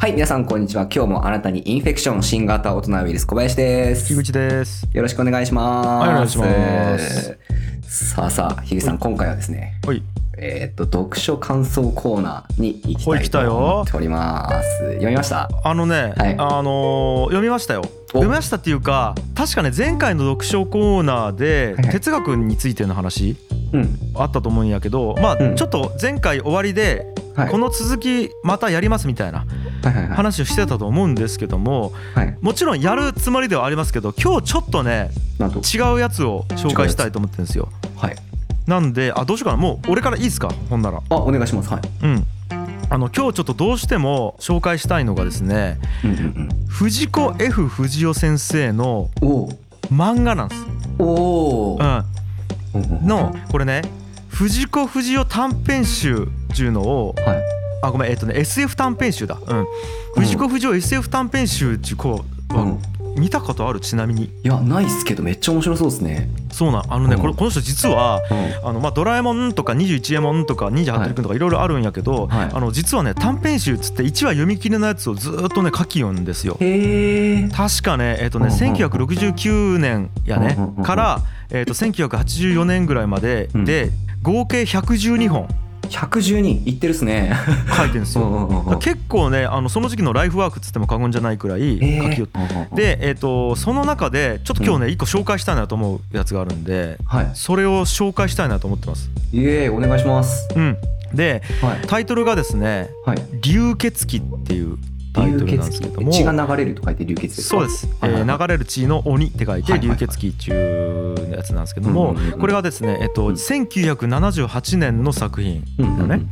はい、皆さんこんにちは。今日もあなたにインフェクション新型大人ウイルス小林です。樋口です。よろしくお願いします。はいお願いします。さあさあ、樋口さん、今回はですね、はい。えーっと、読書感想コーナーに行きたいと思っております。読みましたあのね、はいあのー読みましたよ。読みましたっていうか、確かね前回の読書コーナーではいはい哲学についての話うん。あったと思うんやけど、まあうんちょっと前回終わりではい。この続きまたやりますみたいな。話をしてたと思うんですけども、はい。もちろんやるつもりではありますけど、今日ちょっとね違うやつを紹介したいと思ってるんですよ。はい。なんで、あどうしようかな。もう俺からいいですか？ほんなら。あ、お願いします。はい。うん。あの今日ちょっとどうしても紹介したいのがですねうんうん藤子 F 不二雄先生の漫画なんです、お。おうお。ん、のこれね藤子不二雄短編集っていうのをはい。あごめんえっとね SF 短編集だ、うん、藤子不二雄 SF 短編集ってこう、うん。見たことある？ちなみに。いや、ないっすけど、めっちゃ面白そうですね。そうなんあのね、うん。これこの人実はうん。あのまあ、ドラえもんとか21エモンとか忍者ハットリくんとかいろいろあるんやけど、はい。あの実はね短編集っつって1話読み切りのやつをずーっとね書き読んですよ。確かねえっ、とねうんうんうん1969年やねうんうんうんから、えー、と1984年ぐらいまでうん。で合計112本112いってるっすね。書いてるんですよ。結構ねあのその時期のライフワークっつっても過言じゃないくらいえー書きよって。で、えー、とその中でちょっと今日ね一個紹介したいなと思うやつがあるんではい。それを紹介したいなと思ってます。いえ、お願いします。うん、ではい。タイトルがですねはい。「流血鬼」っていうタイトルなんですけども血が流れると書いて流血ですか？そうです、えー流れる血の鬼って書いて流血鬼っていうやつなんですけどもこれがですね、えっと、うん。1978年の作品だね。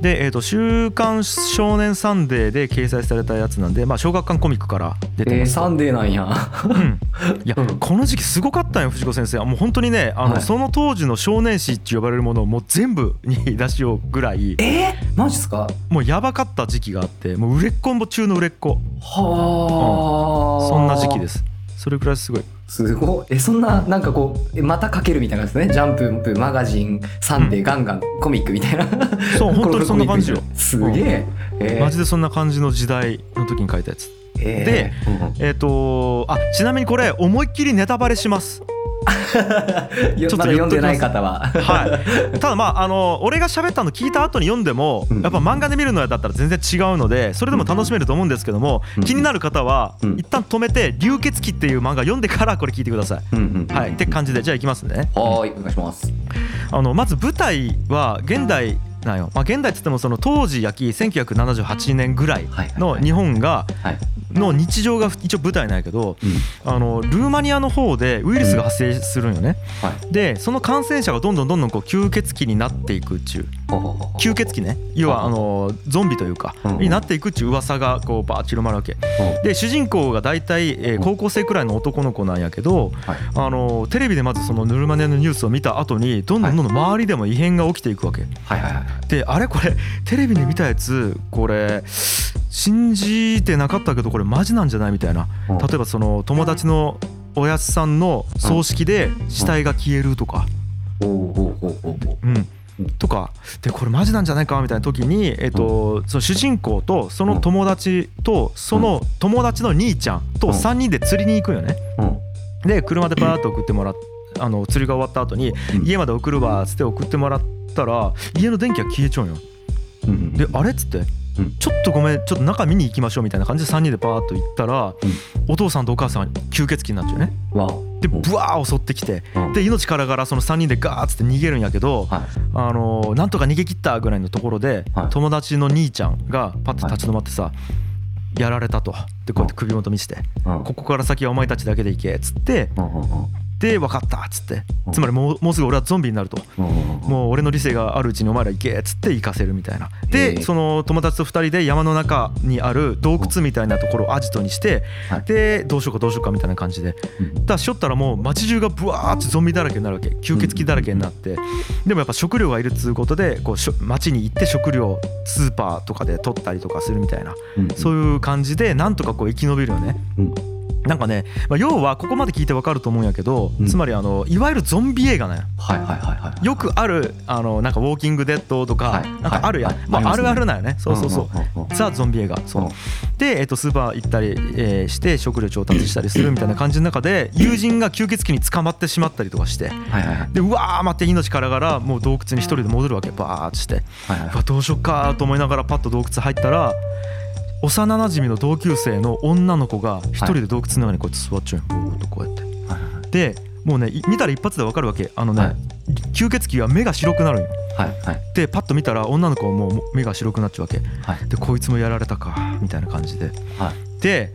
で、えっと「週刊少年サンデー」で掲載されたやつなんで、まあ、小学館コミックから出てえー、ます。サンデーなんや。うん。いやうん。この時期すごかったんよ藤子先生。もう本当にねあの、はい。その当時の少年誌って呼ばれるものをもう全部に出しようぐらい。えー、マジっすか？もうやばかった時期があってもう売れっ子も中の売れっ子。はあ、そんな時期です。それくらいすごい。すごい。えそんななんかこうえまた書けるみたいなですね。ジャンプマガジンサンデー、ガンガンコミックみたいな。そう本当にそんな感じよ。すげえ、えー。マジでそんな感じの時代の時に書いたやつえー。うんうん。えっ、とあちなみにこれ思いっきりネタバレします。ちょっと読んでない方は。はい。ただまああの俺が喋ったの聞いた後に読んでもうんやっぱ漫画で見るのだったら全然違うのでそれでも楽しめると思うんですけどもうん気になる方はうん一旦止めて「流血鬼」っていう漫画読んでからこれ聞いてください。はい。って感じで。じゃあいきますね。はーいお願いします。あのまず舞台は現代なんよ、まあ、現代っつってもその当時焼き1978年ぐらいの日本がはい。の日常が一応舞台なんやけどうん。あのルーマニアの方でウイルスが発生するんよね。はい。でその感染者がどんどんどんどんこう吸血鬼になっていくっちゅう。吸血鬼ね。要はあのゾンビというかうんになっていくっちゅう噂がこうバーッ広まるわけ。で主人公が大体えー高校生くらいの男の子なんやけどはい。あのテレビでまずそのヌルマニアのニュースを見た後にどんどんどんどん周りでも異変が起きていくわけであれ？これテレビで見たやつこれ信じてなかったけどこれマジなんじゃない？みたいな。うん。例えばその友達のおやつさんの葬式で死体が消えるとか、ほうん、とか。でこれマジなんじゃないか？みたいな時に、えっとその主人公とその友達とその友達の兄ちゃんとうん。3人で釣りに行くんよね。うん。で車でパーッと送ってもらっあの釣りが終わった後にうん。家まで送るわっつって送ってもらったら家の電気が消えちゃうんよ。うんうんであれっつって、うん。ちょっとごめんちょっと中見に行きましょうみたいな感じで3人でパーッと行ったら、お父さんとお母さん吸血鬼になっちゃうね。わでブワー襲ってきてうん。で命からがらその3人でガーッつって逃げるんやけど、はい。あのーなんとか逃げ切ったぐらいのところで、はい。友達の兄ちゃんがパッと立ち止まってさ、やられたと。でこうやって首元見せて、うん。ここから先はお前たちだけで行けっつってうんうんうんで分かったっつって。うん。つまりもうもうすぐ俺はゾンビになると。もう俺の理性があるうちにお前ら行けっつって行かせるみたいな。でその友達と2人で山の中にある洞窟みたいなところをアジトにしてはい。でどうしようかどうしようかみたいな感じで。うん。だしょったらもう街中がブワーッとゾンビだらけになるわけ。吸血鬼だらけになって。でもやっぱ食料がいるっつうことでこうしょ街に行って食料スーパーとかで取ったりとかするみたいな。うん。そういう感じでなんとかこう生き延びるよね。うんなんかね、まあ、要はここまで聞いてわかると思うんやけど、うん。つまりあのいわゆるゾンビ映画なんや。はいはいはいはいよくあるあのなんかウォーキングデッドとか、はい。なんかあるやん、はいまあ、あるあるなんよね。そうそうそう、ザ・ゾンビ映画。そう、うんで、えっと、スーパー行ったり、えーして食料調達したりするみたいな感じの中で友人が吸血鬼に捕まってしまったりとかして。はいはいはい。でうわー待って命からがらもう洞窟に一人で戻るわけバーッとして。はいはいどうしよっかと思いながらパッと洞窟入ったら幼なじみの同級生の女の子が一人で洞窟の中にこうやって座っちゃうよ、ぼーっとこうやって。はい。でもうねい見たら一発でわかるわけ。あのね、はい。吸血鬼は目が白くなるんよ。はいはい。でパッと見たら女の子はもう目が白くなっちゃうわけ。はい。でこいつもやられたかみたいな感じで。はい。で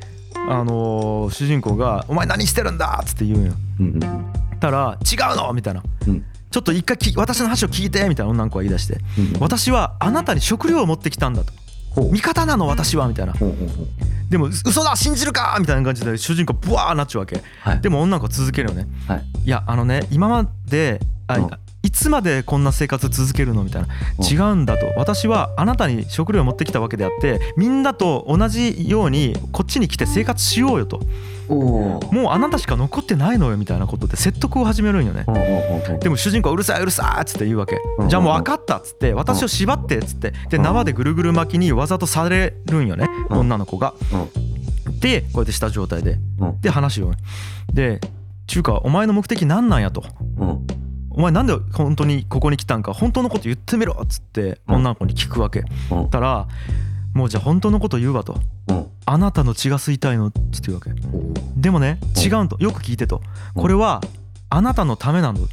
あのー主人公が「お前何してるんだ!」っつって言うんよ。うんうん。たら「違うの!」みたいな。うん「ちょっと一回き私の話を聞いて」みたいな女の子が言い出して。うん「私はあなたに食料を持ってきたんだ」と。ほう「味方なの私は」みたいな。でも嘘だ信じるかみたいな感じで主人公ブワーなっちゃうわけ。はい。でも女の子は続けるよね。はい。いやあのね今まであうん。いつまでこんな生活続けるのみたいな。うん。違うんだと。私はあなたに食料を持ってきたわけであってみんなと同じようにこっちに来て生活しようよともうあなたしか残ってないのよみたいなことで説得を始めるんよね。でも主人公はうるさいうるさいっつって言うわけ。うん。じゃあもう分かったっつって私を縛ってっつってで縄でぐるぐる巻きにわざとされるんよねうん。女の子が。でこうやってした状態で。うん。で話を。で中華お前の目的何なんやと。うん。お前なんで本当にここに来たんか本当のこと言ってみろっつってうん。女の子に聞くわけ。うん。たらもうじゃあ本当のこと言うわと。うん。あなたの血が吸いたいのって言うわけ。でもね違うんと。よく聞いてと。これはあなたのためなの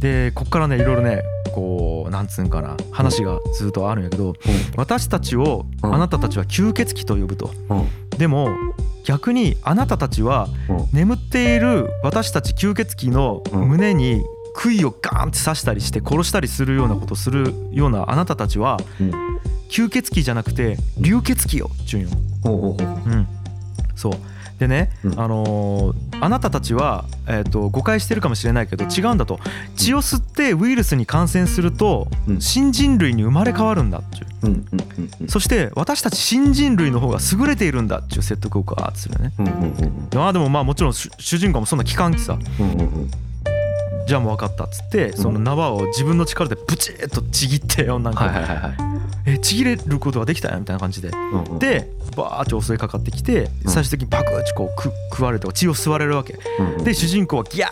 でこっからねいろいろねこうなんつうんかな話がずっとあるんやけど私たちをうん。あなたたちは吸血鬼と呼ぶと。うん。でも逆にあなたたちはうん。眠っている私たち吸血鬼の胸に杭をガーンって刺したりして殺したりするようなことするようなあなたたちはうん吸血鬼じゃなくて流血鬼よっちゅうんよ。ほうほうほう。うん、そう。でね、うん。あのーあなたたちは、えー、と誤解してるかもしれないけど違うんだと。血を吸ってウイルスに感染するとうん。新人類に生まれ変わるんだっちゅう。うんうんうんうん。そして私たち新人類の方が優れているんだっちゅう説得をガーッとするよね。うんうんうんまあでもまあもちろん主主人公もそんな聞かんきさ。うんうんうん。じゃあもう分かったっつってその縄を自分の力でブチッとちぎって女の子はいはいはいはいえちぎれることができたよみたいな感じで。うんうんでバーッと襲いかかってきてうん。最終的にパクッとこうく食われて血を吸われるわけ。うんうんで主人公はギャ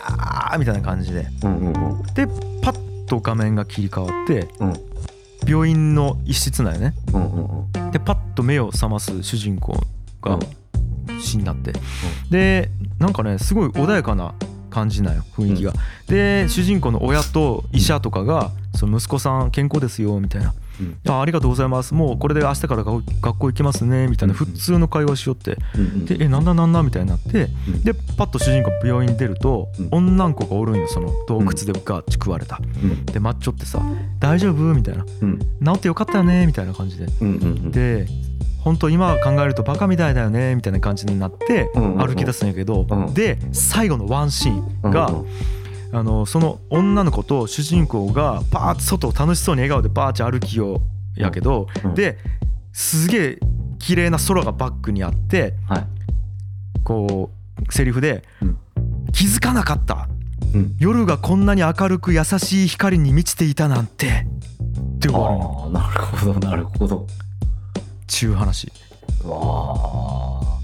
ーみたいな感じで。うんうんうん。でパッと画面が切り替わってうん。病院の一室内ね。うんうんうん。でパッと目を覚ます主人公が死になって。でなんかねすごい穏やかな感じなんよ雰囲気が。で主人公の親と医者とかが「その息子さん健康ですよ」みたいなうん「あありがとうございます。もうこれで明日から学学校行きますね」みたいな普通の会話しよって。うんうんで「えなんだなんだ」みたいになってうん。でパッと主人公病院に出るとうん。女の子がおるんよその洞窟でガッチ食われた。うん。でマッチョってさ「大丈夫?」みたいな。うん「治ってよかったよね」みたいな感じで。で本当今考えるとバカみたいだよねみたいな感じになって歩き出すんやけど、うん。で最後のワンシーンが、あのその女の子と主人公がパーッと外を楽しそうに笑顔でバーッチ歩きをやけど、うん。ですげえ綺麗な空がバックにあってはい。こうセリフでうん「気づかなかった。うん。夜がこんなに明るく優しい光に満ちていたなんて」って終わる。のああなるほどなるほど。ちゅう話。うわあ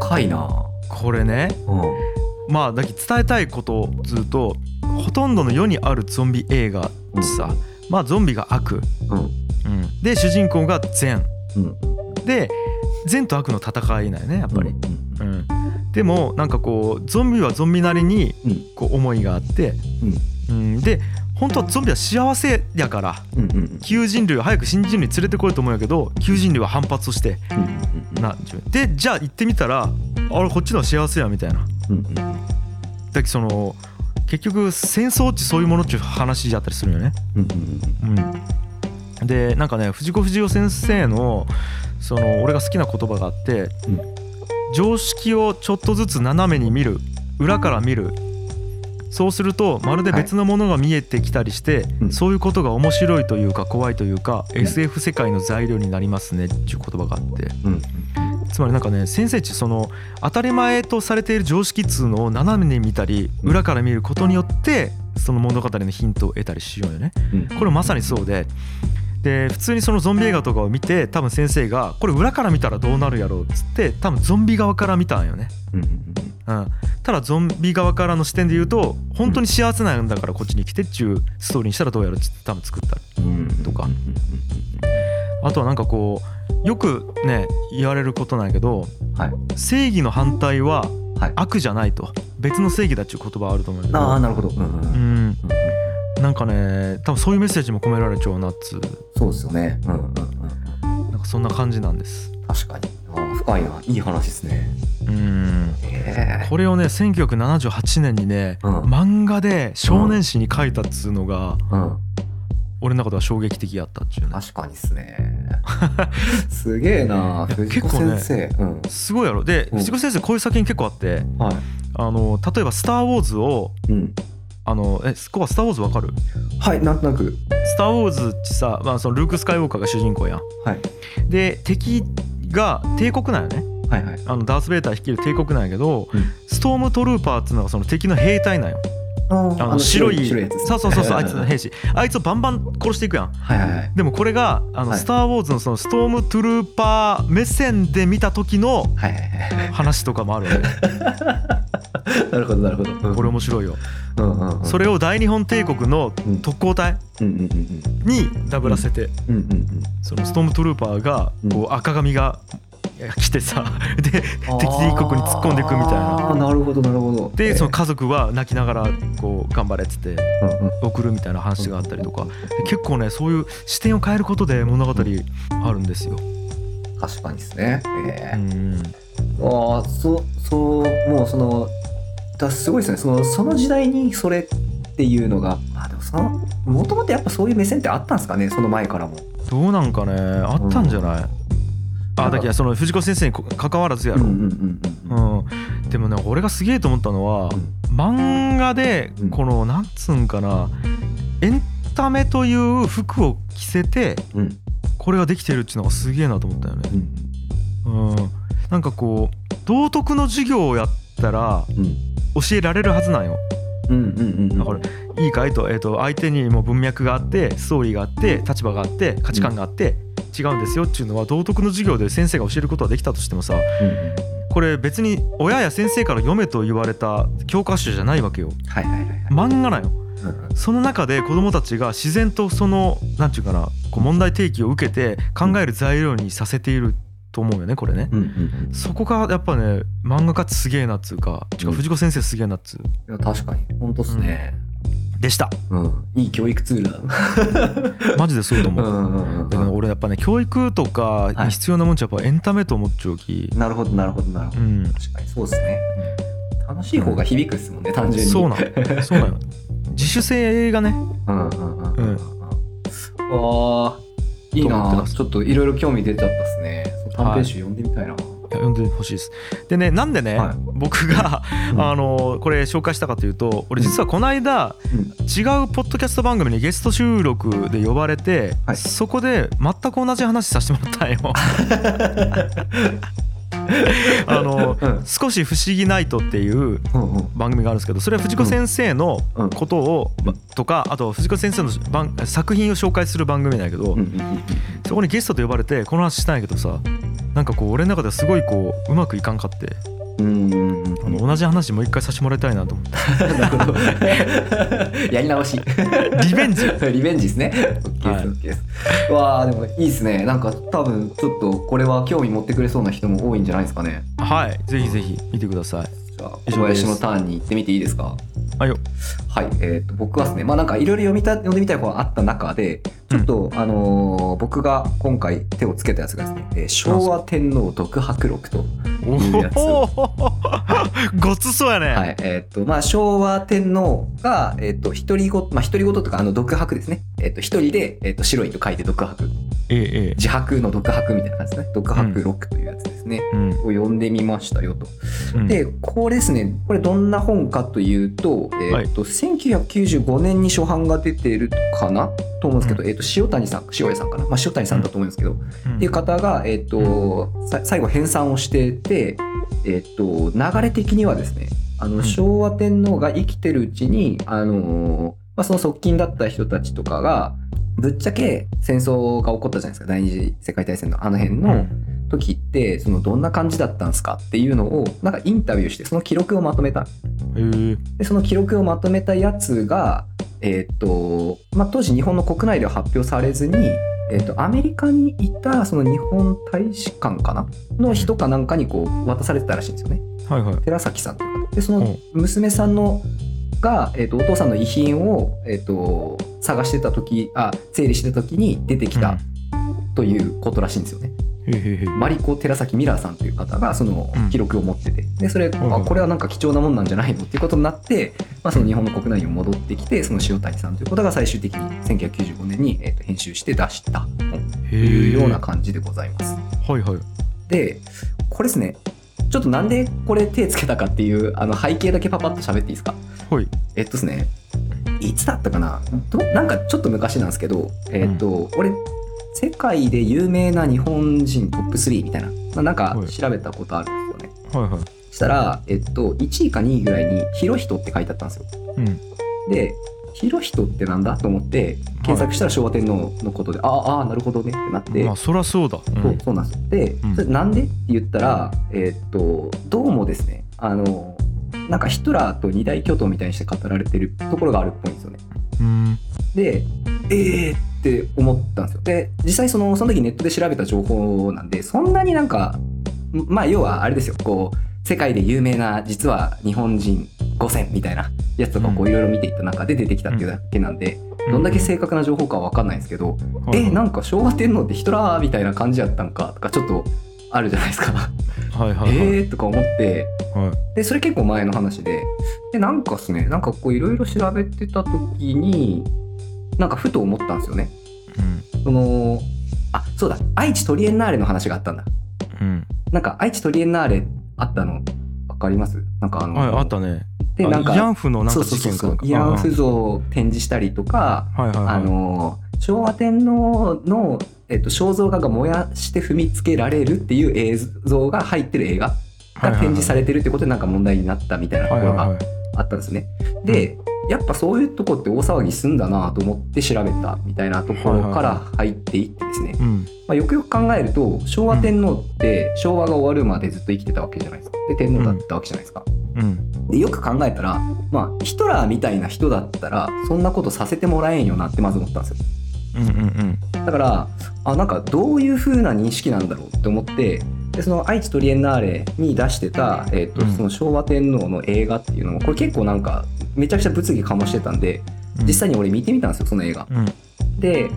深いな。これねうんまあだけど伝えたいことをずっとほとんどの世にあるゾンビ映画ってさ、まあゾンビが悪、うん。で主人公が善。うん。で善と悪の戦いなんよねやっぱり、うんうんでもなんかこうゾンビはゾンビなりにうん。こう思いがあって、うん。で本当はゾンビは幸せやからうんうんうん。旧人類を早く新人類連れてこいと思うんやけど旧人類は反発をしてうんなでじゃあ行ってみたらあれこっちの幸せやみたいな。うんうん。だその結局戦争ってそういうものっていう話だったりするよね。うんうん。うん、でなんかね藤子不二雄先生のその俺が好きな言葉があって、うん。常識をちょっとずつ斜めに見る裏から見るそうするとまるで別のものが見えてきたりして、うん。そういうことが面白いというか怖いというか、ん。SF 世界の材料になりますねっていう言葉があって。うん。つまりなんかね先生っちその当たり前とされている常識っつうのを斜めに見たり裏から見ることによってその物語のヒントを得たりしようよね。うん。これまさにそうでで普通にそのゾンビ映画とかを見て多分先生がこれ裏から見たらどうなるやろうっつって多分ゾンビ側から見たんよね、うんただゾンビ側からの視点で言うと本当に幸せなんだからこっちに来てっちゅうストーリーにしたらどうやろうっつって多分作ったうんうんとかあとはなんかこうよくね言われることなんやけどうんはい。正義の反対ははい。悪じゃないと。別の正義だっちゅう言葉あると思うんやけど。ああなるほど。うんうん。うんなんかね多分そういうメッセージも込められちゃうなっつう。そうですよね。うんうんうん。なんかそんな感じなんです。確かに。あー深いな。いい話ですね。うん。えこれをね1978年にねうん。漫画で少年誌に書いたっつうのがえうん。俺の中では衝撃的やったっちゅうね。確かにっすね。すげえな結構ね先生。うん。すごいやろ。でうん。藤子先生こういう作品結構あってはい。あの例えば「スター・ウォーズ」をうんあのえスコア「スター・ウォーズ」わかる？はいなんとなく。スター・ウォーズってさ、まあ、そのルーク・スカイウォーカーが主人公やん。はい。で敵が帝国なんよね。はいはい。あのダース・ベイター率いる帝国なんやけど、うん。ストームトルーパーっていうのがその敵の兵隊なんよ。ああの白い白いそうそうそうそうあいつのはい兵士。あいつをバンバン殺していくやん。はいはいでもこれがあの、はい。スター・ウォーズのそのストームトゥルーパー目線で見た時のはいはいはい話とかもあるわけ なるほどなるほど。これ面白いよ。うんうんうん。それを大日本帝国のうん特攻隊うんうんうんにダブらせてうんうんうん。そのストームトゥルーパーがこう赤髪が来てさ で敵国に突っ込んでいくみたいあなーなるほどなるほど。でその家族は泣きながらこう頑張れっつってうんうん。送るみたいな話があったりとか。で結構ねそういう視点を変えることで物語あるんですよ。確かにですね。ええうん。ああそうそうもうそのだすごいですね。そのその時代にそれっていうのが。あでもそのもともとやっぱそういう目線ってあったんですかねその前からも。どうなんかねあったんじゃない、あだけどその藤子先生にこ関わらずやろ、うんうんうんうんうん。でもね俺がすげえと思ったのは、漫画でうんこのなんつうんかなエンタメという服を着せてうん。これができてるっていうのがすげえなと思ったよね。うん。うん、なんかこう道徳の授業をやったらうん教えられるはずなんよ。うんうんうんだからいいかいと,、えー、と相手にも文脈があってストーリーがあって立場があって価値観があって違うんですよっていうのは道徳の授業で先生が教えることはできたとしてもさうんうん。これ別に親や先生から読めと言われた教科書じゃないわけよ。はいはいはいはい。漫画なんよ。うんその中で子供たちが自然とその何て言うかなこう問題提起を受けて考える材料にさせていると思うよねこれね。うんうんそこがやっぱね漫画家すげえなっつうか藤子先生すげえなっつう。いや確かに。本当っすね。でした。うん。いい教育ツールだ。マジでそうと思う。うんうんうんうん。だから俺やっぱね教育とかに必要なもんじゃやっぱエンタメと思っちゃうき、なるほどなるほどなるほど。うん。確かにそうですね。楽しい方が響くっすもんね単純に。そうなんそうなんよ自主性がね。うんうんうんうんうんわあいいなちょっといろいろ興味出ちゃったっすね。短編集読んでみたいな、いや読んでほしいです。でねなんでね、はい。僕が、うん。あのこれ紹介したかというと俺実はこの間、うん。違うポッドキャスト番組にゲスト収録で呼ばれて、はい。そこで全く同じ話させてもらったんよ。あの、うん。少し不思議ナイトっていう番組があるんですけどそれは藤子先生のうん。ことを、うん。とかあと藤子先生の番作品を紹介する番組なんやけど、うん。そこにゲストと呼ばれてこの話したんやけどさなんかこう俺の中ではすごいこううまくいかんかってうんあの同じ話もう一回させてもらいたいなと思って。やり直し。リベンジ。リベンジですね。OK はい。です OK です。わあでもいいですね。なんか多分ちょっとこれは興味持ってくれそうな人も多いんじゃないですかね。はい。ぜひぜひ見てください。じゃあ小林のターンに行ってみていいですか？はいよ。はい、えー、と僕はですねまあなんかいろいろ読みた読んでみたい本があった中でちょっと、あのー僕が今回手をつけたやつがですね「えー昭和天皇独白録」とおいうやつ。お ごつそうやね、はいえーとまあ、昭和天皇が、えー、と独り言まあ独り言とかあの独白ですね、えー、と一人で、えー、と白いと書いて独白ええええ。自白の独白みたいな感じですね。独白録というやつですね、うん。を読んでみましたよと。うん。でこれですね。これどんな本かというと,、えーと1995年に初版が出てるかな？と思うんですけど、うえー、と塩谷さん塩谷さんかな、まあ、塩谷さんだと思うんですけど、うん。っていう方が、えーとさ最後編纂をしてて、えー、と流れ的にはですねあのん。昭和天皇が生きてるうちに、あのーまあ、その側近だった人たちとかがぶっちゃけ戦争が起こったじゃないですか。第二次世界大戦のあの辺の時ってそのどんな感じだったんですか？っていうのをなんかインタビューしてその記録をまとめた。でその記録をまとめたやつが、えーっとまあ、当時日本の国内では発表されずに、えーっとアメリカにいたその日本大使館かな？の人かなんかにこう渡されてたらしいんですよね。はいはい。寺崎さんという方でその娘さんのが、えーっとお父さんの遺品を、えーっと探してた時あ整理してた時に出てきたということらしいんですよね。マリコ・寺崎ミラーさんという方がそのうん。記録を持ってて。でそれ、あこれはなんか貴重なもんなんじゃないの？っていうことになって、まあ、その日本の国内に戻ってきてその塩谷さんということが最終的に1995年に、えーと編集して出した本とへいうようなえ感じでございます。はいはい。でこれですねちょっとなんでこれ手つけたかっていうあの背景だけパパッと喋っていいですか？はい。えっとですねいつだったかな？どなんかちょっと昔なんですけどえっと、俺世界で有名な日本人トップ3みたいな、まあ、なんかはい。調べたことあるんですよね、はいはい。そしたら、えっと、1位か2位ぐらいに「ヒロヒト」って書いてあったんですよ。うん。でヒロヒトってなんだと思って検索したら昭和天皇のことで、ああああなるほどねってなって、まあそりゃそうだ。うそうんそうなんです。で、うん。それなんでって言ったらえーっとどうもですねあのなんかヒトラーと二大巨頭みたいにして語られてるところがあるっぽいんですよね。うん。でえーって思ったんですよ。で実際そのその時ネットで調べた情報なんでそんなになんかまあ要はあれですよ。こう世界で有名な実は日本人5000みたいなやつとかをこういろいろ見ていった中で出てきたっていうだけなんで、どんだけ正確な情報かは分かんないんですけど、えなんか昭和天皇ってヒトラーみたいな感じやったんかとかちょっとあるじゃないですか。はいはいはい。えーとか思ってはい。でそれ結構前の話で。でなんかっすねなんかこういろいろ調べてた時になんかふと思ったんですよね。うん。そのあそうだ愛知トリエンナーレの話があったんだ。うん。なんか愛知トリエンナーレあったの分かります？なんかあの、はいあったね。あでなんか慰安婦のなんかそうそうそうそう事件か。慰安婦像を展示したりとか、はいはいはい。あの昭和天皇の、えっと、肖像画が燃やして踏みつけられるっていう映像が入ってる映画が展示されてるってことでなんか問題になったみたいなところがあったんですね。でやっぱそういうとこって大騒ぎすんだなと思って調べたみたいなところから入っていってですね、うん。まあ、よくよく考えると昭和天皇って昭和が終わるまでずっと生きてたわけじゃないですか。で天皇だったわけじゃないですか。うん。でよく考えたら、まあ、ヒトラーみたいな人だったらそんなことさせてもらえんよなってまず思ったんですよ。うんうん。だからあなんかどういう風な認識なんだろうって思ってでその愛知トリエンナーレに出してた、えーとうん。その昭和天皇の映画っていうのもこれ結構なんかめちゃくちゃ物議かましてたんでうん。実際に俺見てみたんですよその映画。うん。で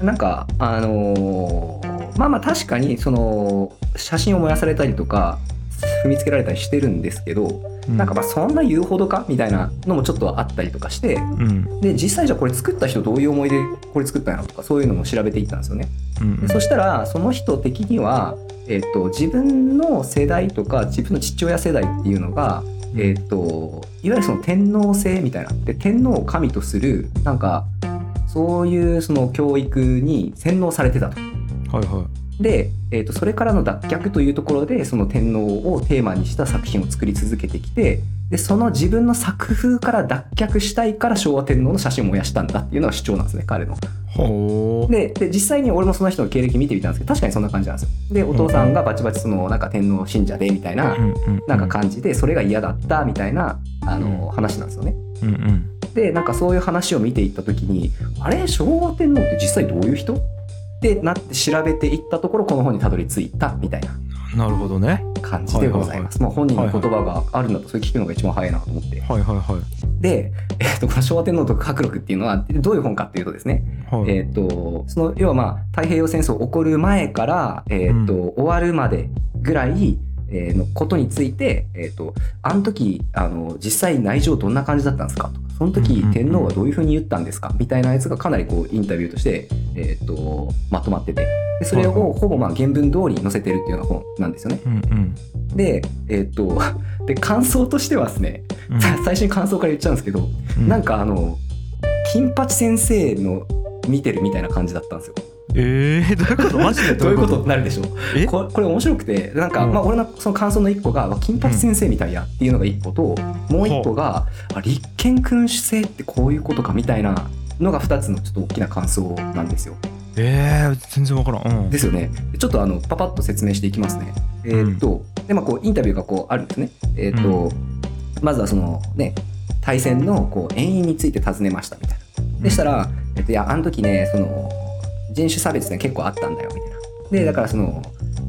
なんかあのーまあまあ確かにその写真を燃やされたりとか踏みつけられたりしてるんですけど、うん。なんかまあそんな言うほどかみたいなのもちょっとあったりとかしてうん。で実際じゃあこれ作った人どういう思いでこれ作ったんやろとかそういうのも調べていったんですよね。うんでそしたらその人的には、えっと自分の世代とか自分の父親世代っていうのが、えっといわゆるその天皇制みたいな。で天皇を神とするなんかそういうその教育に洗脳されてたと。はいはいで、えー、とそれからの脱却というところでその天皇をテーマにした作品を作り続けてきてでその自分の作風から脱却したいから昭和天皇の写真を燃やしたんだっていうのが主張なんですね彼の。でで実際に俺もその人の経歴見てみたんですけど確かにそんな感じなんですよ。でお父さんがバチバチそのなんか天皇信者でみたいななんか感じでそれが嫌だったみたいなあの話なんですよね。うんうん。でなんかそういう話を見ていった時にあれ？昭和天皇って実際どういう人？ってなって調べていったところこの本にたどり着いたみたいななるほどね。感じでございます。まあ本人の言葉があるんだとそれ聞くのが一番早いなと思って。はいはいはい。で、えっとこの昭和天皇と格録っていうのはどういう本かっていうとですね、はい。えっとその要はまあ太平洋戦争起こる前から、えっと終わるまでぐらいえーのことについて、えっとあの時あの実際内情どんな感じだったんですか？とかその時天皇はどういうふうに言ったんですか？みたいなやつがかなりこうインタビューとして、えっとまとまってて。でそれをほぼまあ原文通りに載せてるっていうような本なんですよね。うんうん。で、えっと で感想としてはですね、うん。最初に感想から言っちゃうんですけど、うん。なんかあの金八先生の見てるみたいな感じだったんですよ。えー、どういうこと？マジでどういうこと？になるでしょう。え？これこれ面白くてなんか、うん。まあ、俺のその感想の一個が「金八先生みたいや」っていうのが一個と、もう一個が「あ立憲君主制ってこういうことか」みたいなのが2つのちょっと大きな感想なんですよ。えー、全然わからん、うん、ですよね。ちょっとあのパパッと説明していきますね。えーっと、でまあこうインタビューがこうあるんですね。えーっと、まずはそのね対戦のこう遠因について尋ねましたみたいな。でしたら、えっと、いやあの時ねその人種差別ね結構あったんだよみたいな。でだからその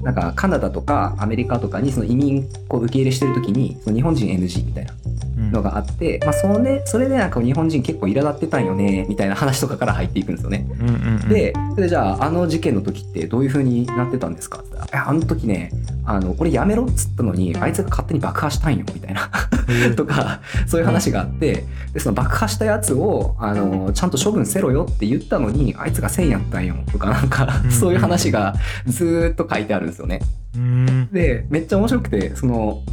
なんかカナダとかアメリカとかにその移民こう受け入れしてる時にその日本人 NG みたいなうんのがあって、まあそれそれでなんか日本人結構苛立ってたんよねみたいな話とかから入っていくんですよね。うんうんうん、でそれでじゃああの事件の時ってどういう風になってたんですかって言ったらいやあの時ねあの俺やめろっつったのにあいつが勝手に爆破したんよみたいなとかそういう話があってでその爆破したやつをあのちゃんと処分せろよって言ったのにあいつが1000やったんよとかなんかうん。そういう話がずーっと書いてあるんですよね。うん。でめっちゃ面白くてその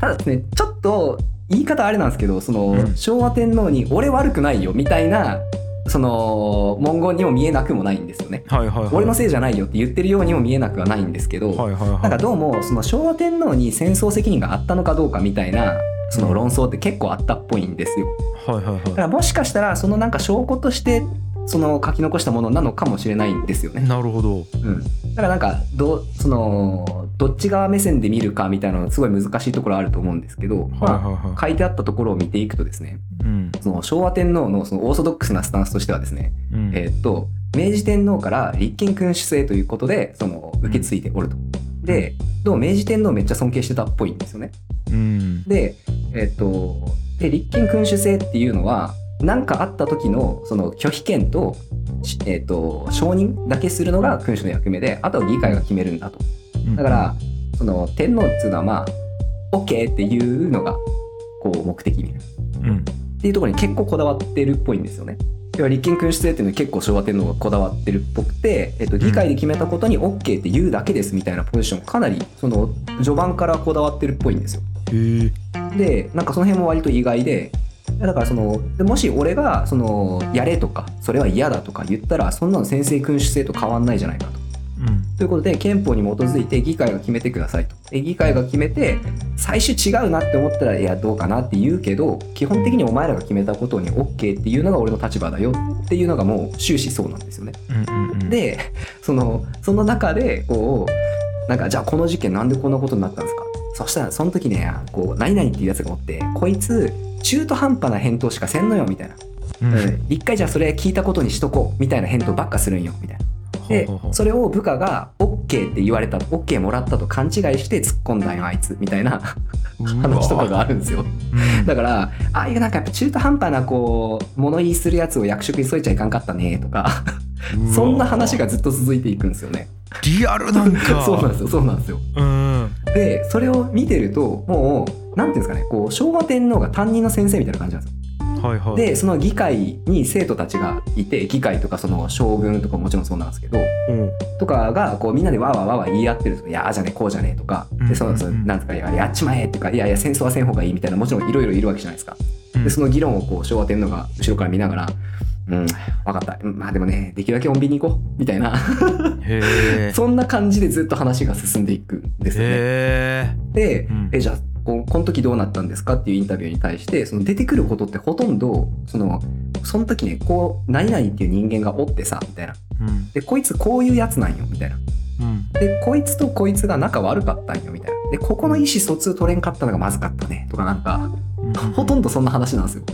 ただですねちょっと言い方あれなんですけどその、うん。昭和天皇に「俺悪くないよ」みたいなその文言にも見えなくもないんですよね。はいはいはい。俺のせいじゃないよって言ってるようにも見えなくはないんですけど、はいはいはいなんかどうもその昭和天皇に戦争責任があったのかどうかみたいなその論争って結構あったっぽいんですよ。はいはいだからもしかしたらそのなんか証拠としてその書き残したものなのかもしれないんですよね。なるほど。うん、だからなんかどそのどっち側目線で見るかみたいなのすごい難しいところあると思うんですけど、はいはいまはあ、書いてあったところを見ていくとですねいうん。その昭和天皇のそのオーソドックスなスタンスとしてはですね、うん。えーっと明治天皇から立憲君主制ということでその受け継いでおると。でどうも明治天皇めっちゃ尊敬してたっぽいんですよね。うん。で,、えーっとで立憲君主制っていうのは何かあった時のその拒否権と,し、えーっと承認だけするのが君主の役目であとは議会が決めるんだと。だから、その天皇っていうのはまあ OK っていうのがこう目的みたいな。うんっていうところに結構こだわってるっぽいんですよね。要は立憲君主制っていうのは結構昭和天皇がこだわってるっぽくて、えっと、議会で決めたことに OK って言うだけですみたいなポジションかなりその序盤からこだわってるっぽいんですよ。へえでなんかその辺も割と意外でだからそのでもし俺がそのやれとかそれは嫌だとか言ったらそんなの先制君主制と変わんないじゃないかと。うんということで憲法に基づいて議会が決めてくださいと。で議会が決めて最終違うなって思ったらいやどうかなって言うけど基本的にお前らが決めたことに OK っていうのが俺の立場だよっていうのがもう終始そうなんですよね。うんうんうんでそのその中でこうなんかじゃあこの事件なんでこんなことになったんですか？そしたらその時ねこう何々っていうやつがおってこいつ中途半端な返答しかせんのよみたいな、うん。うん。一回じゃあそれ聞いたことにしとこうみたいな返答ばっかするんよみたいな。でそれを部下が OK って言われた OK もらったと勘違いして突っ込んだんよあいつみたいな。話とかがあるんですよ。うん。だからああいうなんかやっぱ中途半端なこう物言いするやつを役職に添えちゃいかんかったねとか。そんな話がずっと続いていくんですよねリアルなんか。そうなんですよそうなんですよ。うん。でそれを見てるともうなんていうんですかねこう昭和天皇が担任の先生みたいな感じなんですよ。はいはい。でその議会に生徒たちがいて議会とかその将軍とかももちろんそうなんですけどうん。とかがこうみんなでわーわーわーわー言い合ってるといやああじゃねえこうじゃねえとかうんでそうそうなんですかやっちまえとかいやいや戦争はせん方がいいみたいなもちろんいろいろいるわけじゃないですか。うん。でその議論をこう昭和天皇が後ろから見ながらうん。分かった。うんまあでもねできるだけ穏便に行こう。みたいな。そんな感じでずっと話が進んでいくんですよね。へでうん。えじゃあここの時どうなったんですかっていうインタビューに対してその出てくることってほとんどそのその時ねこう何々っていう人間がおってさみたいな。えうん。でこいつこういうやつなんよみたいな。うん。でこいつとこいつが仲悪かったんよみたいな。でここの意思疎通取れんかったのがまずかったねとかなんかほとんどそんな話なんですよ。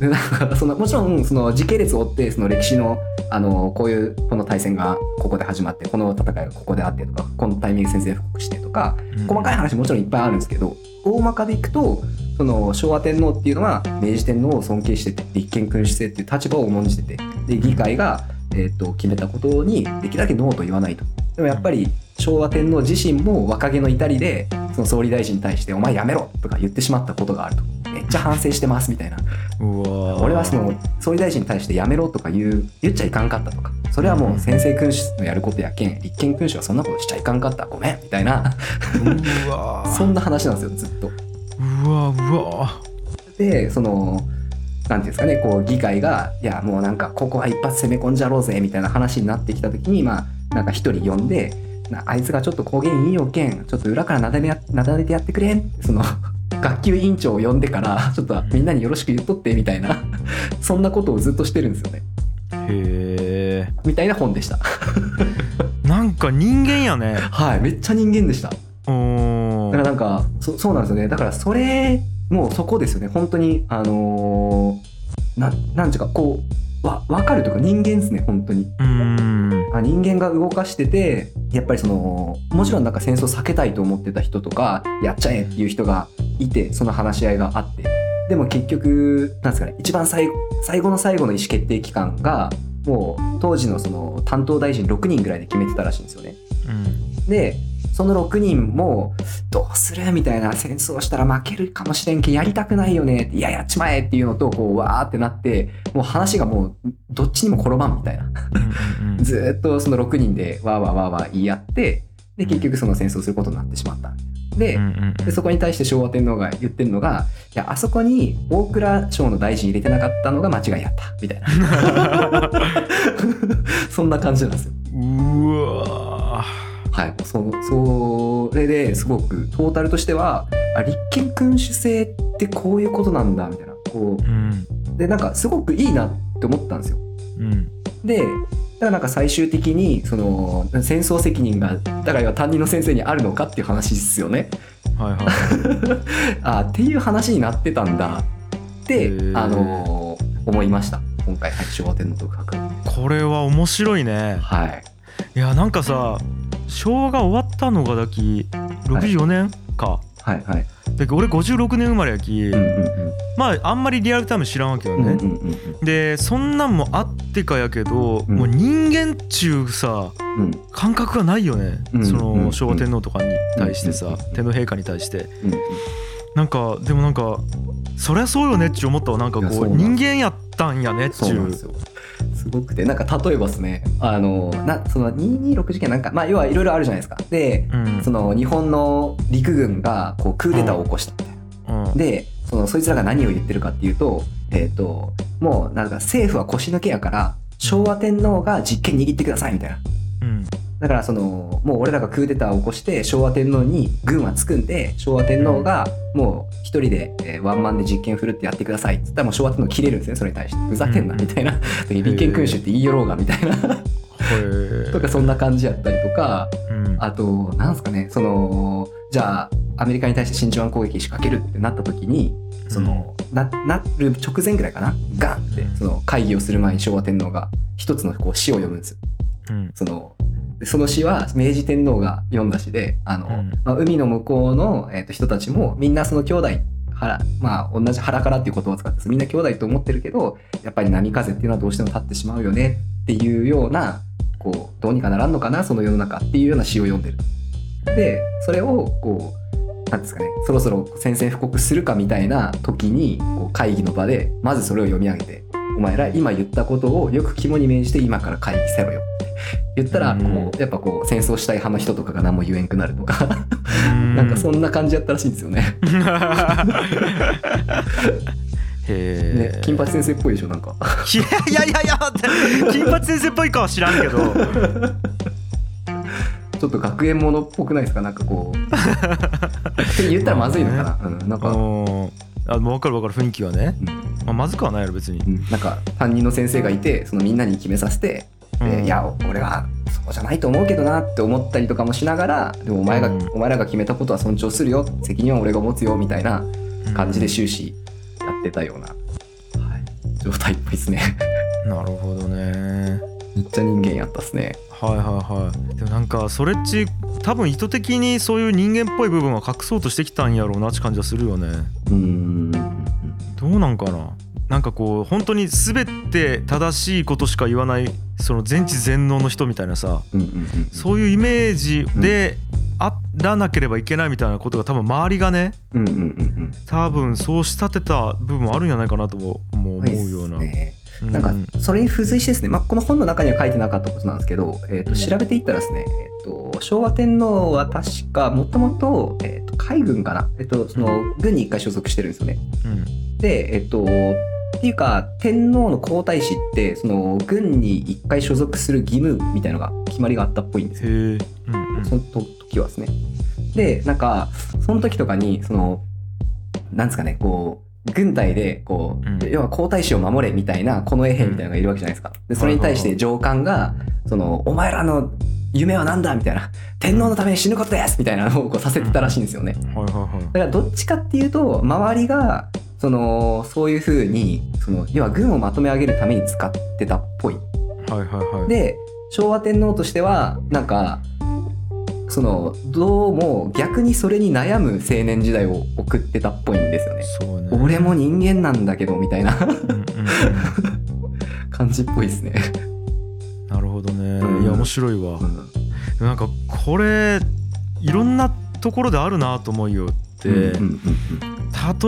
でなんかそのもちろんその時系列を追ってその歴史のあのこういうこの対戦がここで始まってこの戦いがここであってとかこのタイミング先制布告してとか細かい話もちろんいっぱいあるんですけど大まかでいくとその昭和天皇っていうのは明治天皇を尊敬してて立憲君主制っていう立場を重んじててで議会が、えー、と決めたことにできるだけノーと言わないと。でもやっぱり昭和天皇自身も若気の至りでその総理大臣に対して「お前やめろ!」とか言ってしまったことがあると。めっちゃ反省してますみたいな。うわ俺はその総理大臣に対してやめろとか言う言っちゃいかんかったとか。それはもう先制君主のやることやけん立憲君主はそんなことしちゃいかんかった。ごめんみたいな。そんな話なんですよずっと。うわうわでそのなんていうんですかねこう議会がいやもうなんかここは一発攻め込んじゃろうぜみたいな話になってきた時にまあなんか一人呼んでなあいつがちょっと公言いいよけんちょっと裏からなだめやなだめてやってくれん？ってその 学級委員長を呼んでからちょっとみんなによろしく言っとってみたいな。そんなことをずっとしてるんですよね。へえ。みたいな本でした。なんか人間やね。はいめっちゃ人間でした。おだからなんかそそうなんですよね。だからそれもうそこですよね。本当にあのーななんていうかこうわ分かるというか人間ですね本当に。うんあ人間が動かしててやっぱりそのもちろんなんか戦争避けたいと思ってた人とかやっちゃえっていう人がいてその話し合いがあってでも結局なんですかね一番最後最後の最後の意思決定機関がもう当時のその担当大臣6人ぐらいで決めてたらしいんですよね。うんでその6人もどうする？みたいな戦争したら負けるかもしれんけどやりたくないよね。っていややっちまえっていうのとこうわーってなってもう話がもうどっちにも転ばんみたいな。ずーっとその6人でわーわーわーわー言い合ってで結局その戦争することになってしまった。で,、でそこに対して昭和天皇が言ってるのがいやあそこに大蔵省の大臣入れてなかったのが間違いやった。みたいな。そんな感じなんですよ。うわはい、そそれですごくトータルとしてはあ立憲君主制ってこういうことなんだみたいな。こうん。うでなんかすごくいいなって思ったんですよ。うん。でだからなんか最終的にその戦争責任がだから担任の先生にあるのかっていう話ですよね。はいはい あっていう話になってたんだってあの思いました。今回、はい、昭和天皇と学これは面白いね。はい。いやなんかさ昭和が終わったのがだき64年か、はい。はいで俺56年生まれやき、うんうんうん。まああんまりリアルタイム知らんわけよね、うんうんうんうん。でそんなんもあってかやけど、うん。もう人間っちゅうさうん。感覚がないよね、うんそうん。の昭和天皇とかに対してさ、うん天皇陛下に対して。うんうん。なんかでもなんかそりゃそうよねっちゅう思ったわ。なんかこそう人間やったんやねっちゅうすごくてなんか例えばですね。あのなその226事件なんかまあ要はいろいろあるじゃないですか。でうん。その日本の陸軍がこうクーデターを起こしたみたいな、うん。でそのそいつらが何を言ってるかっていうと,、えー、ともうなんか政府は腰抜けやから昭和天皇が実権握ってくださいみたいな。うんだからそのもう俺らがクーデターを起こして昭和天皇に軍はつくんで昭和天皇がもう一人で、えーワンマンで実権振るってやってくださいっつったらもう昭和天皇切れるんですねそれに対して。ふざけんなうん。みたいな。立憲君主って言いよろうがみたいな。とかそんな感じやったりとかうん。あとなんすかねそのじゃあアメリカに対して真珠湾攻撃仕掛けるってなった時にその、ななる直前ぐらいかなガンってうん。その会議をする前に昭和天皇が一つのこう詩を読むんですよ。うん。そのでその詩は明治天皇が読んだ詩であの、うんまあ、海の向こうの、えー、と人たちもみんなその兄弟腹まあ同じ腹からっていう言葉を使ってみんな兄弟と思ってるけどやっぱり波風っていうのはどうしても立ってしまうよねっていうようなこうどうにかならんのかなその世の中っていうような詩を読んでると。でそれをこうなんですかねそろそろ宣戦布告するかみたいな時にこう会議の場でまずそれを読み上げて「お前ら今言ったことをよく肝に銘じて今から会議せろよ」って。言ったらうん。こうやっぱこう戦争したい派の人とかが何も言えんくなるとか。うん。なんかそんな感じやったらしいんですよね。へえ、ね金八先生っぽいでしょなんか。いやいやいや金八先生っぽいかは知らんけど。ちょっと学園ものっぽくないですか？なんかこう。って言ったらまずいのかな？うん、なんか、うんあもう分かる分かる雰囲気はね、うん。まあ、まずくはないやろ別に、うん。なんか担任の先生がいてそのみんなに決めさせて、でうん。いや俺はそうじゃないと思うけどなって思ったりとかもしながらでもお前が、うん。お前らが決めたことは尊重するよ。責任は俺が持つよみたいな感じで終始やってたような、はい、状態っぽいですね。なるほどね。めっちゃ人間やったっすね。はいはいはい。でもなんかそれっち多分意図的にそういう人間っぽい部分は隠そうとしてきたんやろうなって感じはするよね。うーん。どうなんかな？なんかこう本当に全て正しいことしか言わないその全知全能の人みたいなさ。うんうんうんそういうイメージであらなければいけないみたいなことが多分周りがねうんうんうんうん。多分そう仕立てた部分もあるんじゃないかなとも思うような。ねうんなんかそれに付随してですね、まあ、この本の中には書いてなかったことなんですけど、えー、とうん。調べていったらですね、えー、と昭和天皇は確かもともと海軍かな、えー、とその軍に一回所属してるんですよね。うん。でえっ、とっていうか天皇の皇太子ってその軍に一回所属する義務みたいのが決まりがあったっぽいんですよ。うんうん。その時はですね。でなんかその時とかにそのなんですかねこう軍隊でこう、うん要は皇太子を守れみたいな近衛兵みたいなのがいるわけじゃないですか。でそれに対して上官がそのお前らの夢は何だみたいな天皇のために死ぬことですみたいなのをこうさせてたらしいんですよね。はいはいはいだからどっちかっていうと周りがそのそういうふうにその要は軍をまとめ上げるために使ってたっぽい。はいはいはいで昭和天皇としてはなんかそのどうも逆にそれに悩む青年時代を送ってたっぽいんですよね。そうね。俺も人間なんだけどみたいな。うんうんうん。感じっぽいですね。なるほどね、うん。いや面白いわ。う、ん。なんかこれいろんなところであるなと思うよって、うんうん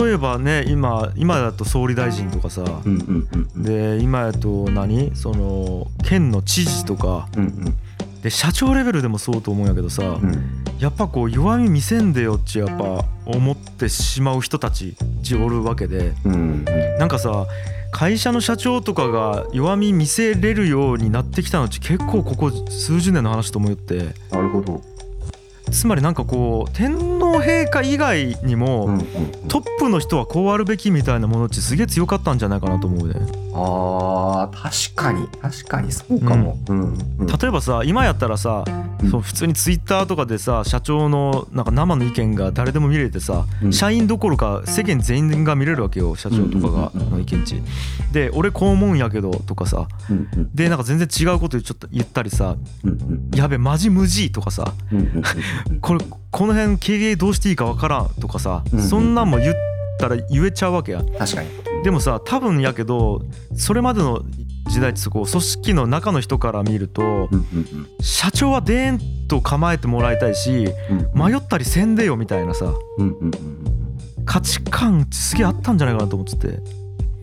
例えばね今今だと総理大臣とかさ、うんうんうんうん。で今やと何？その県の知事とか。うんうんで社長レベルでもそうと思うんやけどさ、うん。やっぱこう弱み見せんでよっちやっぱ思ってしまう人たちちおるわけで。うん。うんなんかさ会社の社長とかが弱み見せれるようになってきたのち結構ここ数十年の話と思って。なるほど。つまりなんかこう天皇陛下以外にも、トップの人はこうあるべきみたいなものってすげえ強かったんじゃないかなと思うであー確かに確かにそうかも。うん。うん例えばさ今やったらさ、うん。そう普通にツイッターとかでさ社長のなんか生の意見が誰でも見れてさ、うん。社員どころか世間全員が見れるわけよ社長とかがの意見値で俺こう思うんやけどとかさでなんか全然違うことちょっと言ったりさやべマジ無事とかさこれこの辺経営どうしていいかわからんとかさ、うんうん。そんなんも言ったら言えちゃうわけや。確かに。でもさ多分やけどそれまでの時代ってこう組織の中の人から見るとうんうん社長はでーんと構えてもらいたいしうん迷ったりせんでよみたいなさうんうん価値観すげえあったんじゃないかなと思ってて。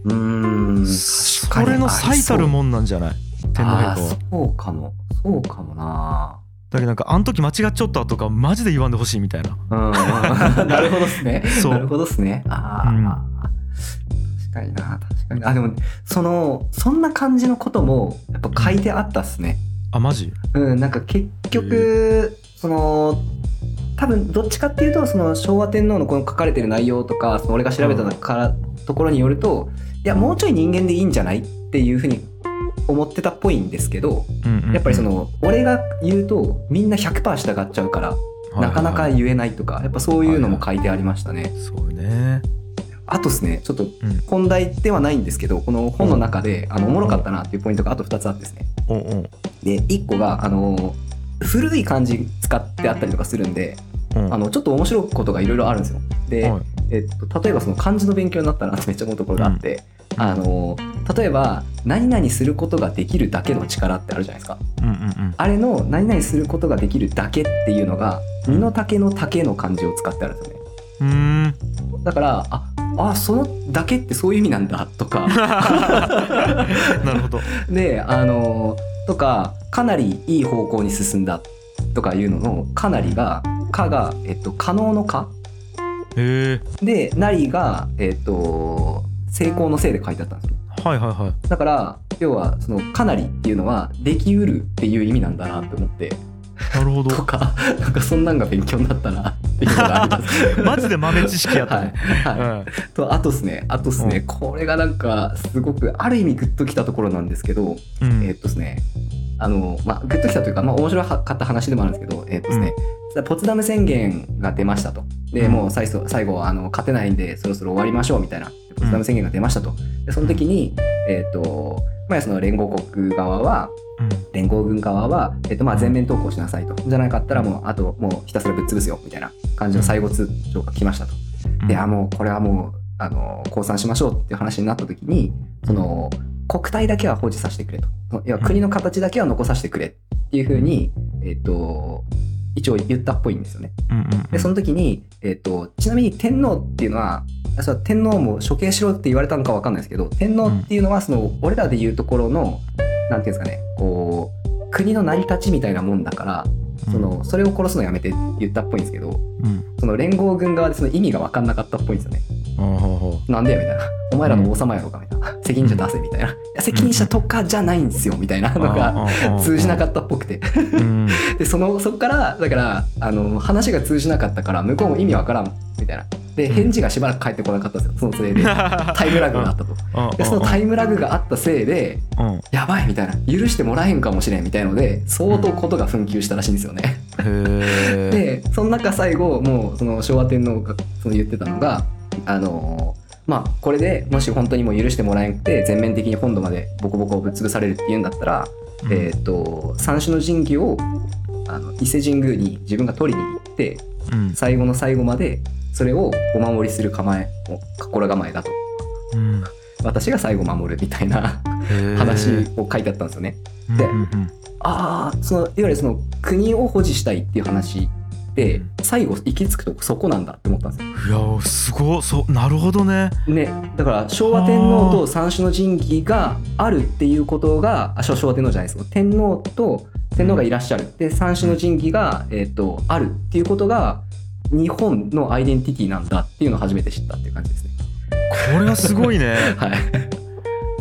うんそれの最たるもんなんじゃない？天皇陛下は。そうかも。そうかもなだけどなんかあの時間違っちゃったとかマジで言わんでほしいみたいな。うん。なるほどっすね。なるほどっすね。ああ、うん。確かにな。確かに。あでもそのそんな感じのこともやっぱ書いてあったっすね。あマジ？うん。なんか結局その多分どっちかっていうとその昭和天皇のこの書かれてる内容とかその俺が調べたから、ところによるといやもうちょい人間でいいんじゃない？っていうふうに思ってたっぽいんですけどうんうんうん。やっぱりその俺が言うとみんな100%従っちゃうからなかなか言えないとかやっぱそういうのも書いてありましたね。そうね。あとですねちょっとうん。本題ではないんですけどこの本の中であのおもろかったなっていうポイントがあと2つあってですね。おうおう。で1個があの古い漢字使ってあったりとかするんでうん。あのちょっと面白いことがいろいろあるんですよ。で、はい。えっと、例えばその漢字の勉強になったなってめっちゃ思うところがあって、あの例えば何々することができるだけの力ってあるじゃないですか。うんうんうん。あれの何々することができるだけっていうのが身の丈の丈の漢字を使ってあるんですよね。うーん。だからああそのだけってそういう意味なんだとか。なるほど。であのとかかなりいい方向に進んだとかいうののかなりが「か」が、えっと、可能の「か。へえ」で「なり」が、えっと、成功のせいで書いてあったんですよ。はいはいはい。だから要はその「かなり」っていうのはできうるっていう意味なんだなって思って。なるほど。とかなんかそんなんが勉強になったなっていうのがあります。マジで豆知識やったはい。ね、はい。とあとですね。あとですね、うん。これがなんかすごくある意味グッときたところなんですけど、うん。うんえーっとですね。あのまあグッときたというかまあ面白かった話でもあるんですけどえーっとですね、ポツダム宣言が出ましたと。で、うん。もう最初最後あの勝てないんでそろそろ終わりましょうみたいなポツダム宣言が出ましたと。でその時にえーっとまあその連合国側はうん。連合軍側は、えっと、まあ全面投降しなさいと。じゃなかったらもうあともうひたすらぶっ潰すよみたいな感じの最後通帳が来ましたと。うん。であもうこれはもうあの降参しましょうっていう話になった時にその国体だけは保持させてくれと。いや国の形だけは残させてくれっていうふうに、えっと一応言ったっぽいんですよね。でその時に、えっとちなみに天皇っていうのはそれは天皇も処刑しろって言われたのかわかんないですけど天皇っていうのはその俺らで言うところのなんていうんですかねこう国の成り立ちみたいなもんだからそのそれを殺すのやめてって言ったっぽいんですけどうん。その連合軍側でその意味が分かんなかったっぽいんですよね。なんでやみたいな。お前らの王様やろかみたいな。責任者出せみたいな。責任者とかじゃないんですよみたいなうのが通じなかっったっぽくて。でそのそこからだからあの話が通じなかったから向こうも意味わからんみたいなで返事がしばらく返ってこなかったんですよ。そのせいで。タイムラグがあったと。でそのタイムラグがあったせいでうん。やばいみたいな。許してもらえんかもしれんみたいので相当ことが紛糾したらしいんですよね。でその中最後もうその昭和天皇がその言ってたのがあのーまあこれでもし本当にもう許してもらえなくて全面的に本土までボコボコぶっ潰されるっていうんだったら、えっ、と三種の神器をあの伊勢神宮に自分が取りに行ってうん。最後の最後までそれをお守りする構えを心構えだと。うん。私が最後守るみたいな話を書いてあったんですよね。でうんうんうん。ああそのいわゆるその国を保持したいっていう話で最後行き着くとこそこなんだって思ったんですよ。いやすごいそうなるほどね。ね、だから昭和天皇と三種の神器があるっていうことがあ昭昭和天皇じゃないです。天皇と天皇がいらっしゃる。で三種の神器が、えー、とあるっていうことが日本のアイデンティティなんだっていうのを初めて知ったっていう感じですね。これはすごいね。はい、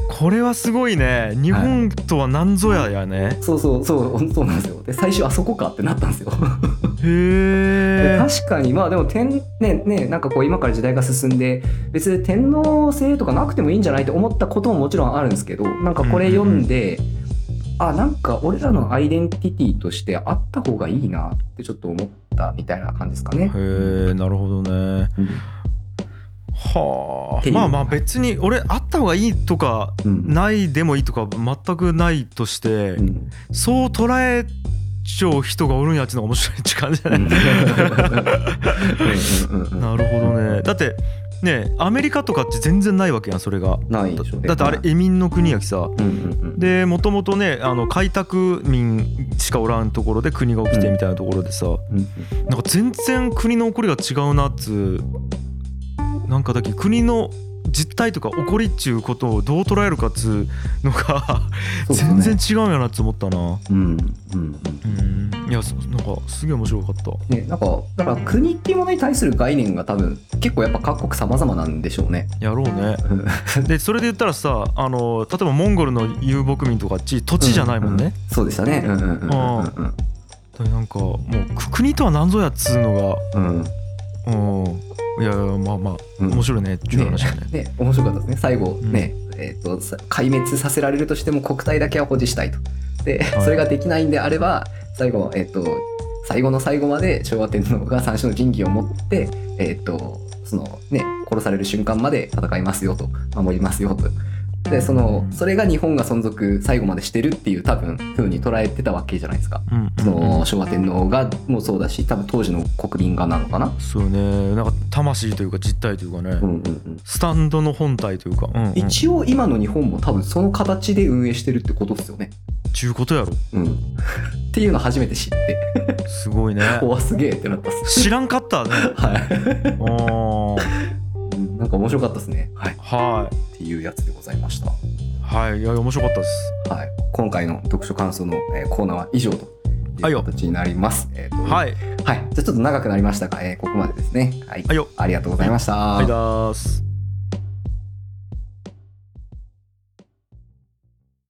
これはすごいね。日本とは何ぞややね。そうそうそうそうなんですよ。で最初あそこかってなったんですよ。でへえ確かにまあでも天ねねなんかこう今から時代が進んで別に天皇制とかなくてもいいんじゃないって思ったことももちろんあるんですけどなんかこれ読んで、あなんか俺らのアイデンティティとしてあった方がいいなってちょっと思ったみたいな感じですかね。へえなるほどね。うん。はあ。まあまあ別に俺あった方がいいとかうん。ないでもいいとか全くないとしてうん。そう捉えちゃう人がおるんやっちのが面白いって感じじゃない？うん。なるほどね。だってねアメリカとかって全然ないわけやんそれが。ないでしょうね。だってあれ移民の国やきさ。うんうんうんでもともとねあの開拓民しかおらんところで国が起きてみたいなところでさ、うんうん。なんか全然国の起こりが違うなっつうなんかだけ国の実態とか起こりっちゅうことをどう捉えるかっつうのが全然違うんやなっつ思ったな。うんうんうん。うん。いやそなんかすげえ面白かった。ね、なんかだから国っていうものに対する概念が多分結構やっぱ各国様々なんでしょうね。やろうね。でそれで言ったらさあの例えばモンゴルの遊牧民とかっち土地じゃないもんね、ううそうでしたね。うんうんうんうんなんかもうく国とは何ぞやっつうのうんうん。がうんいやまあまあうん面白いねっていう話だねね、面白かったですね。最後うんね、えっ、とさ壊滅させられるとしても国体だけは保持したいと。で、はい それができないんであれば、最後えっ、と最後の最後まで昭和天皇が三種の神器を持って、えっ、とそのね殺される瞬間まで戦いますよと守りますよと。でそのそれが日本が存続最後までしてるっていう多分風に捉えてたわけじゃないですか。うんそうんうん。の昭和天皇がもそうだし多分当時の国民がなのかな。そうね。なんか魂というか実体というかね、うんうんうん。スタンドの本体というか、うんうん、一応今の日本も多分その形で運営してるってことですよね。ちゅうことやろ。うん、っていうの初めて知って。すごいね。おわすげえってなったっす。知らんかったね。はい、あうんなんか面白かったですね。はい、はい。ていうやつでございました。はい。いや面白かったです。はい、今回の読書感想の、えーコーナーは以上とはいう形になります。えーとはい。はい、じゃあちょっと長くなりましたが、えーここまでですね。はい、はいよ。ありがとうございました。はいだーす